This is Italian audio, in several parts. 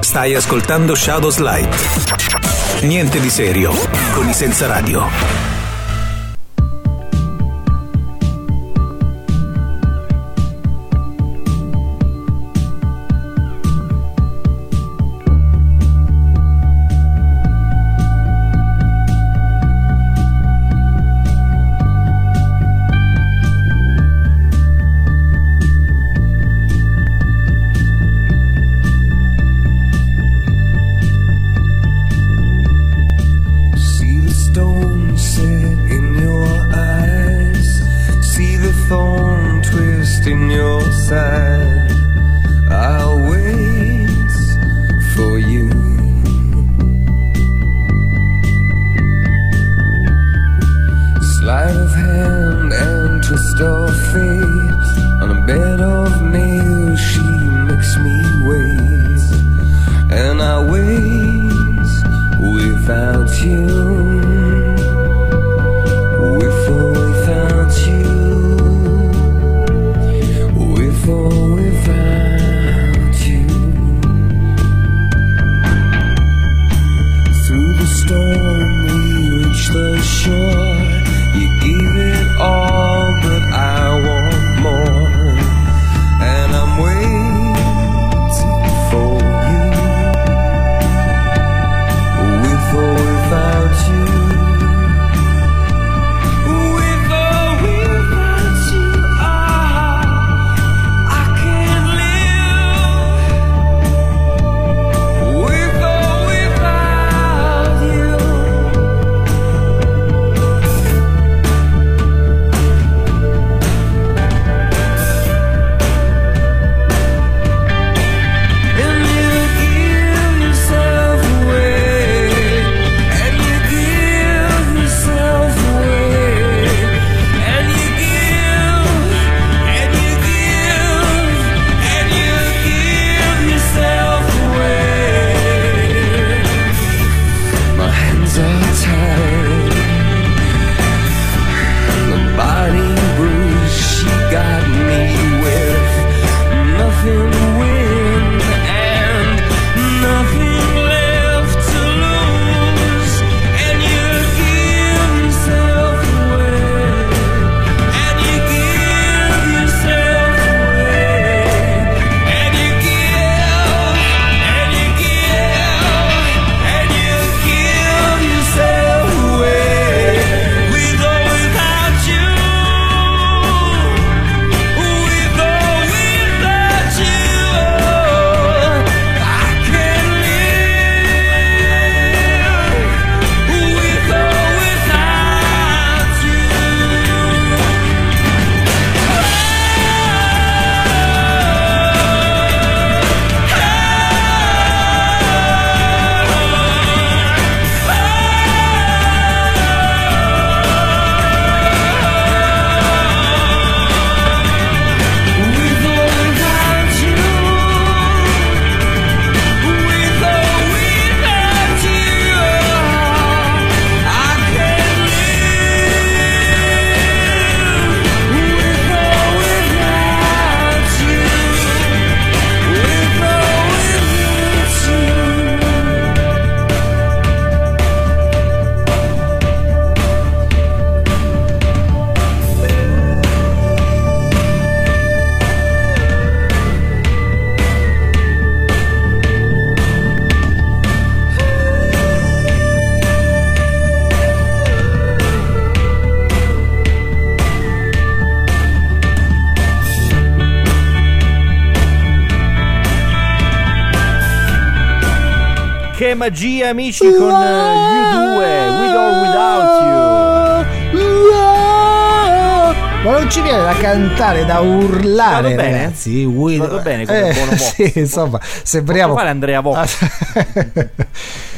Stai ascoltando Shadows Light. Niente di serio con i senza radio. Magia, amici, con you due, with or without you. Ma non ci viene da cantare, da urlare, Vado ragazzi. Bene. Vado bene come eh, buono sì, insomma, sembriamo. fare Andrea Vox.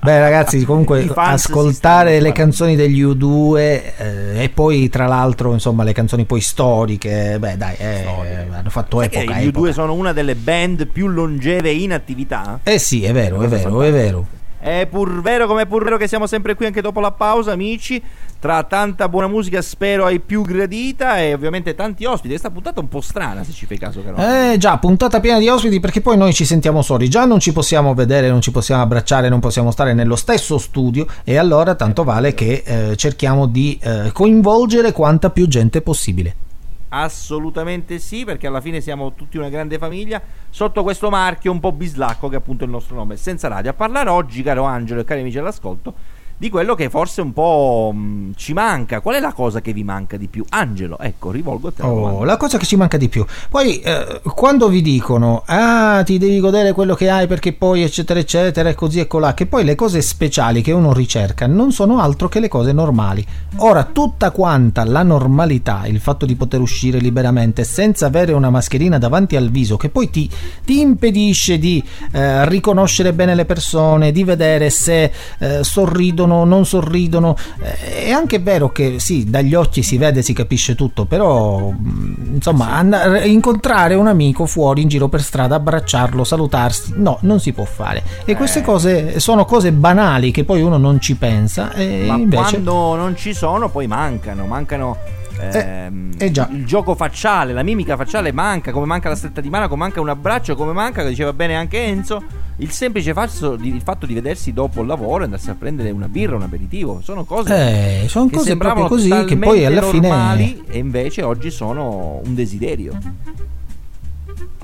Beh, ragazzi, comunque ascoltare le canzoni degli U2 eh, e poi, tra l'altro, insomma, le canzoni poi storiche. Beh, dai, eh, hanno fatto epoca. Gli U2 sono una delle band più longeve in attività. Eh sì, è vero, è vero, è vero. È pur vero come è pur vero che siamo sempre qui anche dopo la pausa, amici. Tra tanta buona musica, spero ai più gradita e ovviamente tanti ospiti. Questa puntata è un po' strana, se ci fai caso, caro. Eh già, puntata piena di ospiti perché poi noi ci sentiamo soli. Già non ci possiamo vedere, non ci possiamo abbracciare, non possiamo stare nello stesso studio e allora tanto vale che eh, cerchiamo di eh, coinvolgere quanta più gente possibile. Assolutamente sì, perché alla fine siamo tutti una grande famiglia sotto questo marchio un po' bislacco che è appunto il nostro nome, senza radio. A parlare oggi, caro Angelo e cari amici all'ascolto, di quello che forse un po' mh, mm, ci manca. Qual è la cosa che vi manca di più? Angelo, ecco, rivolgo a te. Oh, la cosa che ci manca di più. Poi, eh, quando vi dicono, ah, ti devi godere quello che hai perché poi, eccetera, eccetera, e così e colà, che poi le cose speciali che uno ricerca non sono altro che le cose normali. Ora, tutta quanta la normalità, il fatto di poter uscire liberamente senza avere una mascherina davanti al viso, che poi ti, ti impedisce di eh, riconoscere bene le persone, di vedere se eh, sorridono sorridono, non sorridono. Eh, è anche vero che sì, dagli occhi si vede, si capisce tutto, però mm, insomma, andare, incontrare un amico fuori in giro per strada, abbracciarlo, salutarsi, no, non si può fare. E queste eh. cose sono cose banali che poi uno non ci pensa. E Ma invece... quando non ci sono, poi mancano, mancano eh, ehm, eh, il gioco facciale, la mimica facciale manca, come manca la stretta di mano, come manca un abbraccio, come manca, diceva bene anche Enzo, il semplice fatto di, il fatto di vedersi dopo il lavoro e andarsi a prendere una birra, un aperitivo. Sono cose, eh, sono che cose proprio così che poi alla fine... E invece oggi sono un desiderio.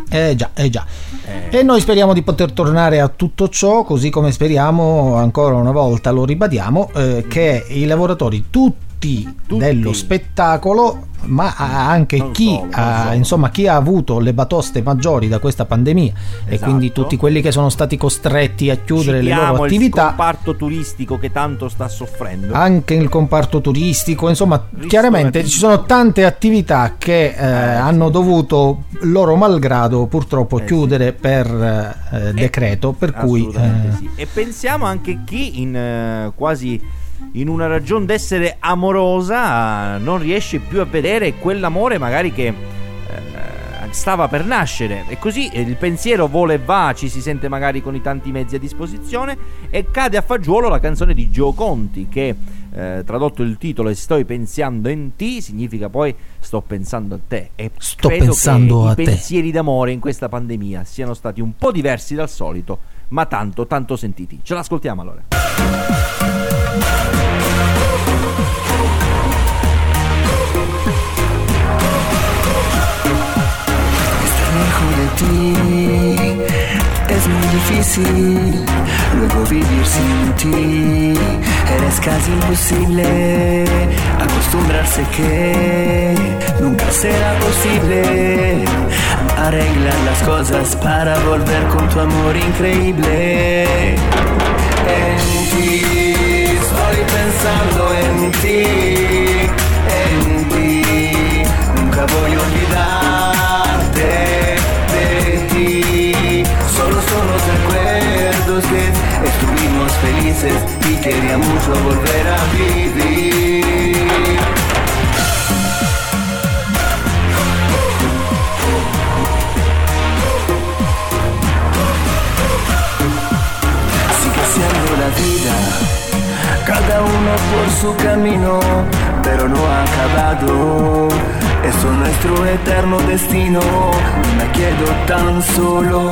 Eh già, eh già. Eh. E noi speriamo di poter tornare a tutto ciò, così come speriamo ancora una volta, lo ribadiamo, eh, che i lavoratori tutti tutti, dello spettacolo, ma anche chi, so, ha, so. insomma, chi ha avuto le batoste maggiori da questa pandemia esatto. e quindi tutti quelli che sono stati costretti a chiudere Citiamo le loro attività. Il comparto turistico che tanto sta soffrendo. Anche il comparto turistico, insomma, chiaramente ci sono tante attività che eh, eh, hanno dovuto loro malgrado purtroppo eh, chiudere sì. per eh, decreto, per cui... Eh, sì. E pensiamo anche chi in eh, quasi in una ragione d'essere amorosa non riesce più a vedere quell'amore magari che eh, stava per nascere. E così il pensiero vola e va, ci si sente magari con i tanti mezzi a disposizione e cade a fagiolo la canzone di Gio Conti che eh, tradotto il titolo e sto pensando in te significa poi sto pensando a te. E sto pensando a te. i pensieri d'amore in questa pandemia siano stati un po' diversi dal solito ma tanto tanto sentiti. Ce l'ascoltiamo allora es muy difícil luego vivir sin ti. Eres casi imposible acostumbrarse que nunca será posible arreglar las cosas para volver con tu amor increíble. En ti, su camino, pero no ha acabado. Es nuestro eterno destino. Me quedo tan solo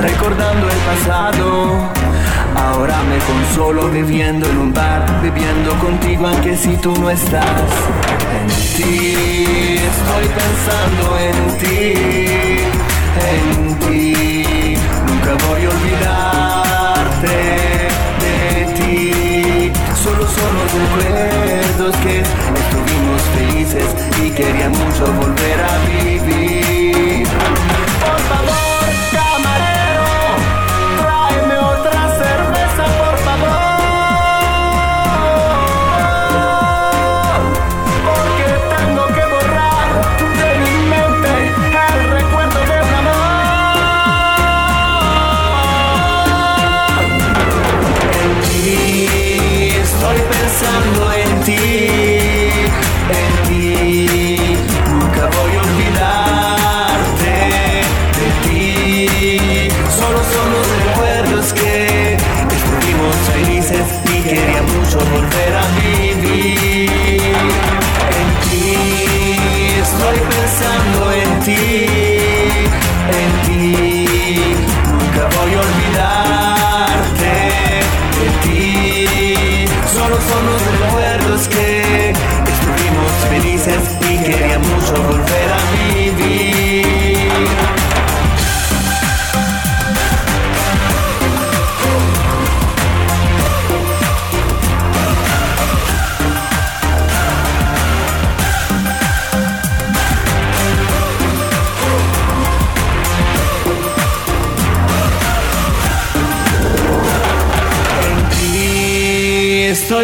recordando el pasado. Ahora me consolo viviendo en un bar, viviendo contigo aunque si tú no estás. En ti, estoy pensando en ti, en ti. Nunca voy a olvidarte. Solo recuerdos que estuvimos felices y quería mucho volver a vivir.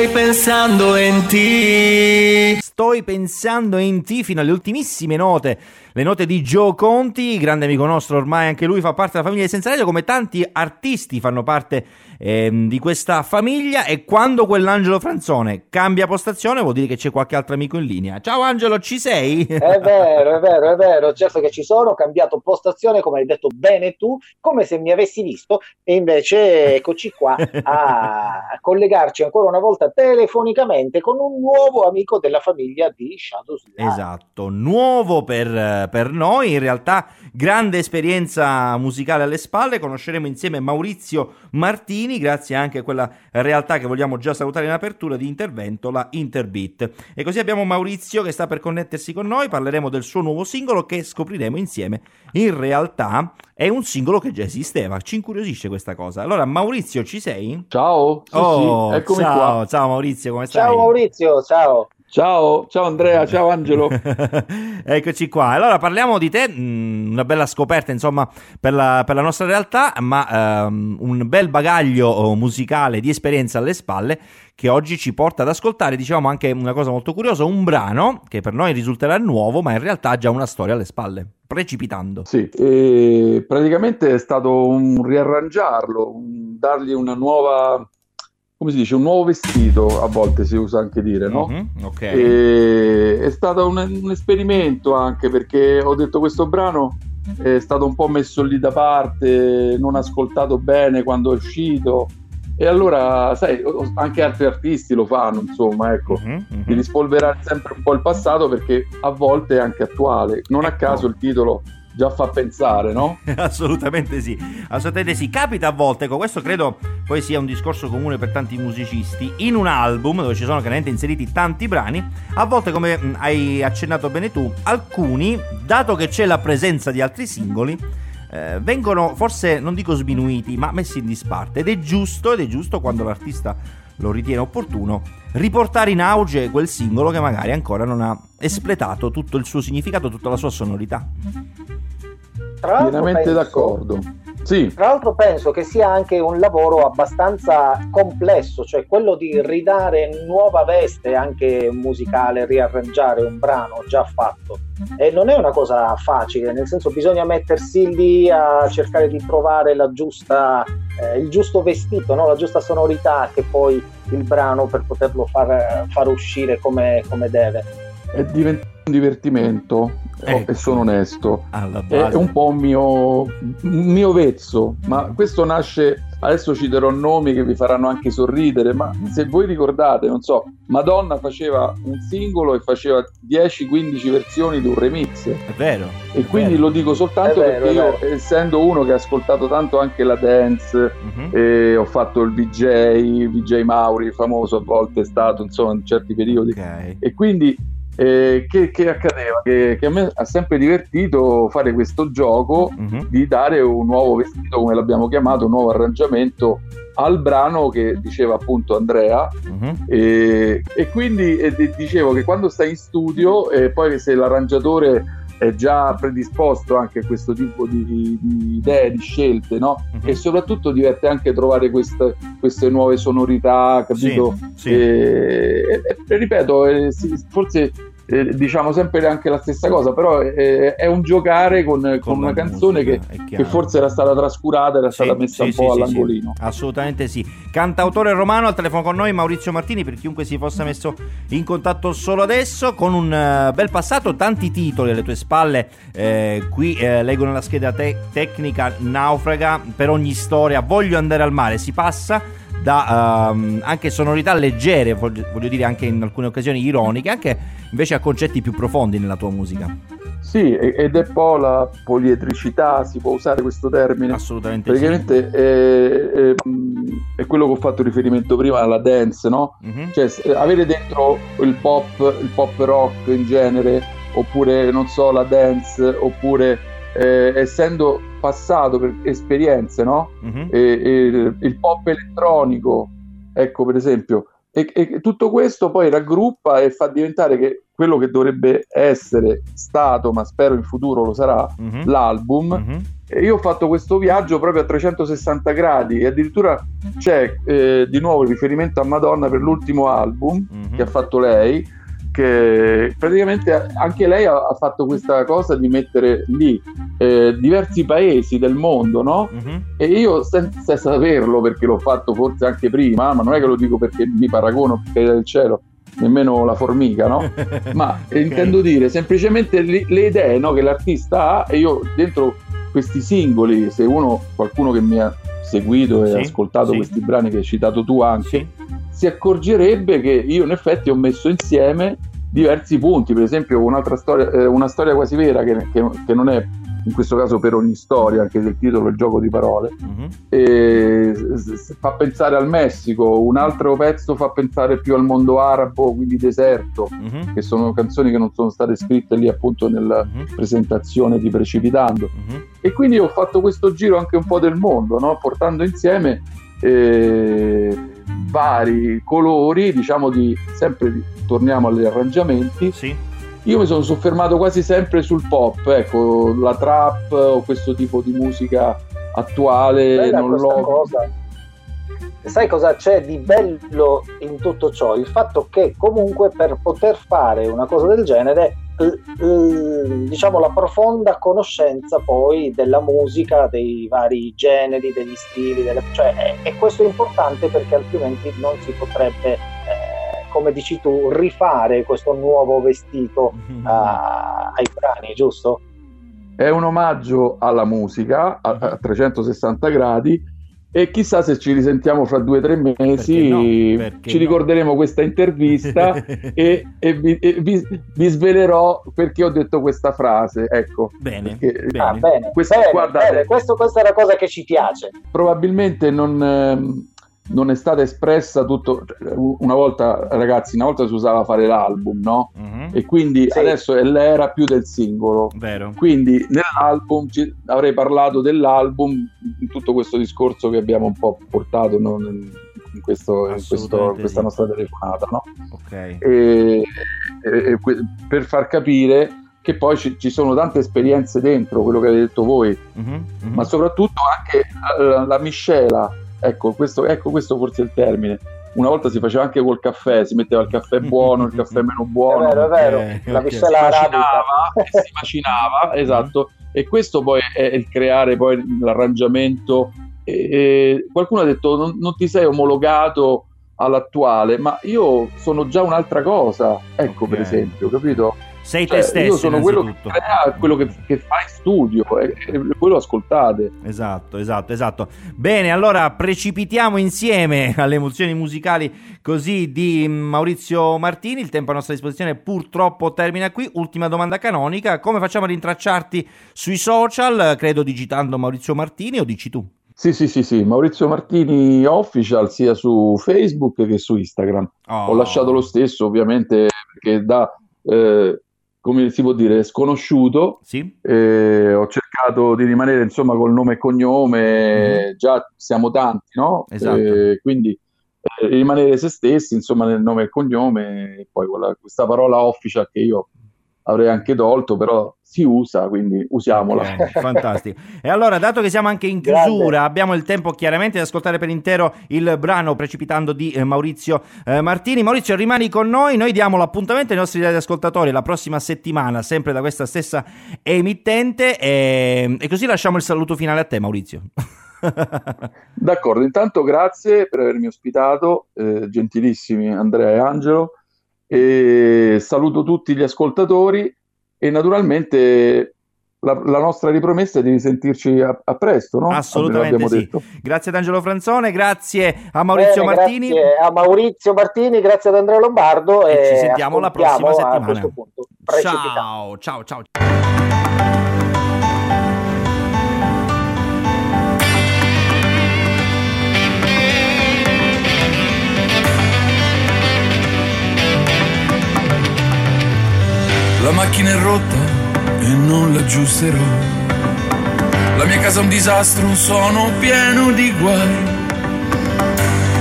Estoy pensando en ti. Sto pensando in ti fino alle ultimissime note le note di Joe Conti, grande amico nostro, ormai anche lui fa parte della famiglia di Senza Radio, come tanti artisti fanno parte ehm, di questa famiglia e quando quell'Angelo Franzone cambia postazione vuol dire che c'è qualche altro amico in linea. Ciao Angelo, ci sei? È vero, è vero, è vero, certo che ci sono, ho cambiato postazione, come hai detto bene tu, come se mi avessi visto e invece eccoci qua a collegarci ancora una volta telefonicamente con un nuovo amico della famiglia di Shadows. Esatto, nuovo per per noi, in realtà grande esperienza musicale alle spalle, conosceremo insieme Maurizio Martini, grazie anche a quella realtà che vogliamo già salutare in apertura di intervento, la Interbeat. E così abbiamo Maurizio che sta per connettersi con noi, parleremo del suo nuovo singolo che scopriremo insieme. In realtà è un singolo che già esisteva, ci incuriosisce questa cosa. Allora Maurizio, ci sei? Ciao, sì, oh, sì, eccomi ciao, qua. Ciao Maurizio, come stai? Ciao Maurizio, ciao. Ciao, ciao Andrea, ciao Angelo. Eccoci qua. Allora parliamo di te, mm, una bella scoperta insomma per la, per la nostra realtà, ma um, un bel bagaglio oh, musicale di esperienza alle spalle che oggi ci porta ad ascoltare, diciamo anche una cosa molto curiosa, un brano che per noi risulterà nuovo, ma in realtà ha già una storia alle spalle, precipitando. Sì, praticamente è stato un riarrangiarlo, un dargli una nuova come si dice, un nuovo vestito, a volte si usa anche dire, no? Mm-hmm, ok. E è stato un, un, esperimento anche perché ho detto questo brano è stato un po' messo lì da parte, non ascoltato bene quando è uscito. E allora, sai, anche altri artisti lo fanno, insomma, ecco, mm-hmm, mm-hmm. di rispolverare sempre un po' il passato perché a volte è anche attuale. Non a caso il titolo già fa pensare, no? assolutamente sì, assolutamente sì. Capita a volte, ecco, questo credo poi sia un discorso comune per tanti musicisti, in un album dove ci sono chiaramente inseriti tanti brani, a volte come hai accennato bene tu, alcuni, dato che c'è la presenza di altri singoli, eh, vengono forse, non dico sminuiti, ma messi in disparte. Ed è giusto, ed è giusto quando l'artista lo ritiene opportuno, riportare in auge quel singolo che magari ancora non ha espletato tutto il suo significato, tutta la sua sonorità. Pienamente penso, d'accordo. Sì. Tra l'altro penso che sia anche un lavoro abbastanza complesso, cioè quello di ridare nuova veste anche musicale, riarrangiare un brano già fatto. E non è una cosa facile, nel senso bisogna mettersi lì a cercare di trovare giusta, eh, il giusto vestito, no? la giusta sonorità che poi il brano per poterlo far, far uscire come, come deve. È diventato un divertimento ecco. e sono onesto. È un po' un mio, un mio vezzo, ma questo nasce. Adesso citerò nomi che vi faranno anche sorridere, ma se voi ricordate, non so, Madonna faceva un singolo e faceva 10-15 versioni di un remix. È vero. E quindi vero. lo dico soltanto vero, perché io, essendo uno che ha ascoltato tanto anche la dance, uh-huh. e ho fatto il VJ, VJ Mauri, famoso a volte è stato, insomma, in certi periodi. Okay. E quindi eh, che, che, accadeva? Che, che, a me ha sempre divertito fare questo gioco uh-huh. di dare un nuovo vestito, come l'abbiamo chiamato, un nuovo arrangiamento al brano che diceva appunto Andrea uh-huh. e, e, quindi e, dicevo che quando stai in studio e poi se l'arrangiatore è già predisposto anche a questo tipo di, di idee, di scelte, no? Uh-huh. E soprattutto diverte anche trovare queste, queste nuove sonorità, capito? Sì, sì. E, e, e, ripeto, eh, forse eh, diciamo sempre anche la stessa cosa, però eh, è un giocare con, con, con una canzone musica, che, che, forse era stata trascurata, era sì, stata messa sì, un po' all'angolino. assolutamente sì. Cantautore romano al telefono con noi Maurizio Martini, per chiunque si fosse messo in contatto solo adesso, con un uh, bel passato, tanti titoli alle tue spalle, eh, qui eh, leggono la scheda te- tecnica naufraga, per ogni storia voglio andare al mare, si passa da um, anche sonorità leggere, voglio, voglio, dire anche in alcune occasioni ironiche, anche invece a concetti più profondi nella tua musica. Sì, ed è poi la polietricità, si può usare questo termine. Assolutamente Praticamente sì. è, è, è, quello che ho fatto riferimento prima alla dance, no? Uh-huh. Cioè avere dentro il pop, il pop rock in genere, oppure non so, la dance, oppure eh, essendo passato per esperienze, no? Uh-huh. E, e, il pop elettronico, ecco per esempio, E, e, tutto questo poi raggruppa e fa diventare che quello che dovrebbe essere stato, ma spero in futuro lo sarà, mm-hmm. l'album. Mm-hmm. E io ho fatto questo viaggio proprio a 360 gradi e addirittura c'è eh, di nuovo il riferimento a Madonna per l'ultimo album che ha fatto lei che praticamente anche lei ha, ha, fatto questa cosa di mettere lì eh, diversi paesi del mondo, no? Uh-huh. E io senza saperlo, perché l'ho fatto forse anche prima, ma non è che lo dico perché mi paragono per del cielo, nemmeno la formica, no? Ma okay. intendo dire semplicemente le, le idee no, che l'artista ha e io dentro questi singoli, se uno, qualcuno che mi ha seguito e sì, ascoltato sì. questi brani che hai citato tu anche, sì. Si accorgerebbe che io in effetti ho messo insieme diversi punti, per esempio un'altra storia, eh, una storia quasi vera che, che, che, non è in questo caso per ogni storia, anche se il titolo è il gioco di parole, uh-huh. e, fa pensare al Messico, un altro pezzo fa pensare più al mondo arabo, quindi deserto, uh-huh. che sono canzoni che non sono state scritte lì appunto nella uh-huh. presentazione di Precipitando. E quindi ho fatto questo giro anche un po' del mondo, no? portando insieme... Eh, vari colori, diciamo di sempre torniamo agli arrangiamenti. Sì. Io mi sono soffermato quasi sempre sul pop, ecco, la trap o questo tipo di musica attuale. Bella non l'ho... cosa. Sai cosa c'è di bello in tutto ciò? Il fatto che comunque per poter fare una cosa del genere diciamo la profonda conoscenza poi della musica, dei vari generi, degli stili, delle, cioè, e questo è importante perché altrimenti non si potrebbe, eh, come dici tu, rifare questo nuovo vestito uh, ai brani, giusto? È un omaggio alla musica a, a 360 gradi e chissà se ci risentiamo fra due o tre mesi, no? ci ricorderemo no? questa intervista e, e, vi, e vi, vi, svelerò perché ho detto questa frase. Ecco, bene, perché, bene. Ah, bene, questa, bene, guardate, bene. Questo, questa è la cosa che ci piace. Probabilmente non, ehm, non è stata espressa tutto una volta ragazzi una volta si usava fare l'album no uh-huh. e quindi sì. adesso è l'era più del singolo Vero. quindi nell'album ci, avrei parlato dell'album in tutto questo discorso che abbiamo un po' portato no? in, questo, in, questo, questa nostra telefonata no? okay. e, e, e, per far capire che poi ci, ci, sono tante esperienze dentro quello che avete detto voi uh-huh. Uh-huh. ma soprattutto anche la, la miscela Ecco questo, ecco, questo forse è il termine. Una volta si faceva anche col caffè, si metteva il caffè buono, il caffè meno buono. È vero, è vero. Eh, la okay. si macinava, si macinava, esatto. E questo poi è il creare poi l'arrangiamento. E, e qualcuno ha detto non, non ti sei omologato all'attuale, ma io sono già un'altra cosa, ecco okay. per esempio, capito? Sei cioè, te stesso. Io sono quello che crea, quello che, che, fa in studio, e, e quello ascoltate. Esatto, esatto, esatto. Bene, allora precipitiamo insieme alle emozioni musicali così di Maurizio Martini. Il tempo a nostra disposizione purtroppo termina qui. Ultima domanda canonica: come facciamo a rintracciarti sui social? Credo digitando Maurizio Martini o dici tu? Sì, sì, sì, sì, Maurizio Martini Official sia su Facebook che su Instagram. Oh. Ho lasciato lo stesso, ovviamente, perché da eh, come si può dire, sconosciuto. Sì. Eh, ho cercato di rimanere insomma col nome e cognome, mm. già siamo tanti, no? Esatto. Eh, quindi eh, rimanere se stessi, insomma, nel nome e cognome, e poi quella, questa parola official che io avrei anche tolto, però si usa, quindi usiamola. Okay, fantastico. E allora, dato che siamo anche in chiusura, Grande. abbiamo il tempo chiaramente di ascoltare per intero il brano Precipitando di eh, Maurizio eh, Martini. Maurizio, rimani con noi, noi diamo l'appuntamento ai nostri ascoltatori la prossima settimana, sempre da questa stessa emittente, e, e così lasciamo il saluto finale a te, Maurizio. D'accordo, intanto grazie per avermi ospitato, eh, gentilissimi Andrea e Angelo e saluto tutti gli ascoltatori e naturalmente la, la, nostra ripromessa è di risentirci a, a presto, no? Assolutamente sì. Detto. Grazie ad Angelo Franzone, grazie a Maurizio Bene, Martini. Grazie a Maurizio Martini, grazie ad Andrea Lombardo e, e ci sentiamo la prossima settimana. Ciao, ciao, ciao. La macchina è rotta e non l'aggiusterò. La mia casa è un disastro, sono pieno di guai.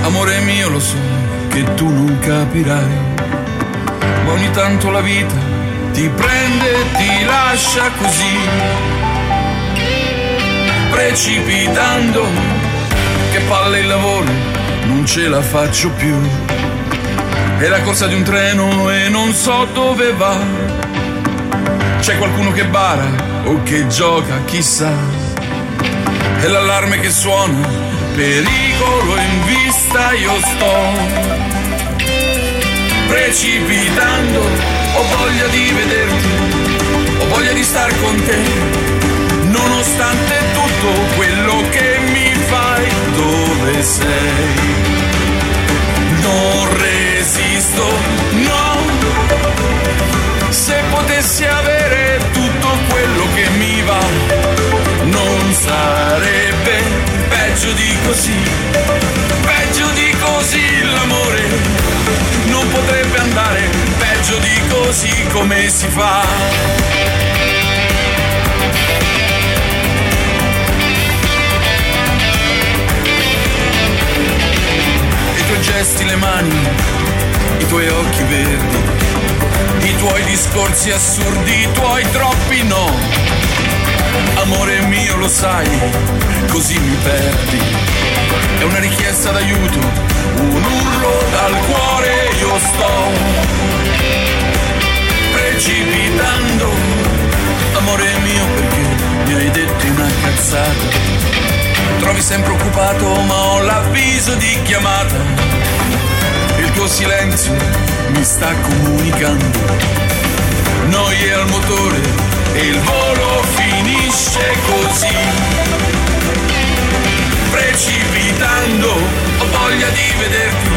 Amore mio, lo so, che tu non capirai. Ma ogni tanto la vita ti prende e ti lascia così, precipitando, che palle il lavoro, non ce la faccio più. È la corsa di un treno e non so dove va. C'è qualcuno che bara o che gioca, chissà. È l'allarme che suona, pericolo in vista io sto. Precipitando, ho voglia di vederti, ho voglia di star con te, nonostante tutto quello che mi fai, dove sei? Non resisto, no. Potessi avere tutto quello che mi va, non sarebbe peggio di così, peggio di così l'amore, non potrebbe andare peggio di così come si fa. I tuoi gesti, le mani, i tuoi occhi verdi, i tuoi discorsi assurdi, i tuoi troppi no. Amore mio, lo sai, così mi perdi. È una richiesta d'aiuto, un urlo dal cuore, io sto precipitando. Amore mio, perché mi hai detto una cazzata. Trovi sempre occupato, ma ho l'avviso di chiamata. Il tuo silenzio mi sta comunicando. Noi al motore e il volo finisce così. Precipitando, ho voglia di vederti,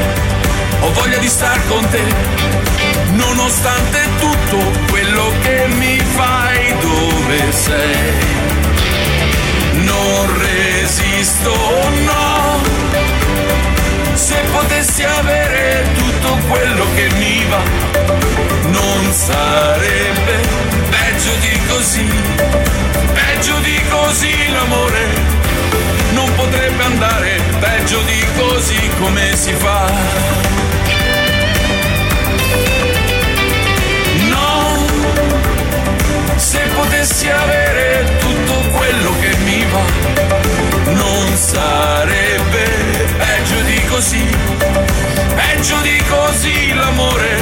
ho voglia di star con te. Nonostante tutto quello che mi fai, dove sei? non resisto, no. Se potessi avere tutto quello che mi va, non sarebbe peggio di così, peggio di così l'amore, non potrebbe andare peggio di così come si fa. No, se potessi avere così, peggio di così l'amore,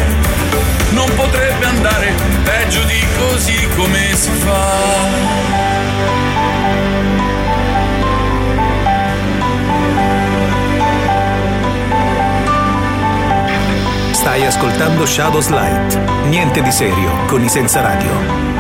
non potrebbe andare peggio di così come si fa. Stai ascoltando Shadows Light. Niente di serio con i senza radio.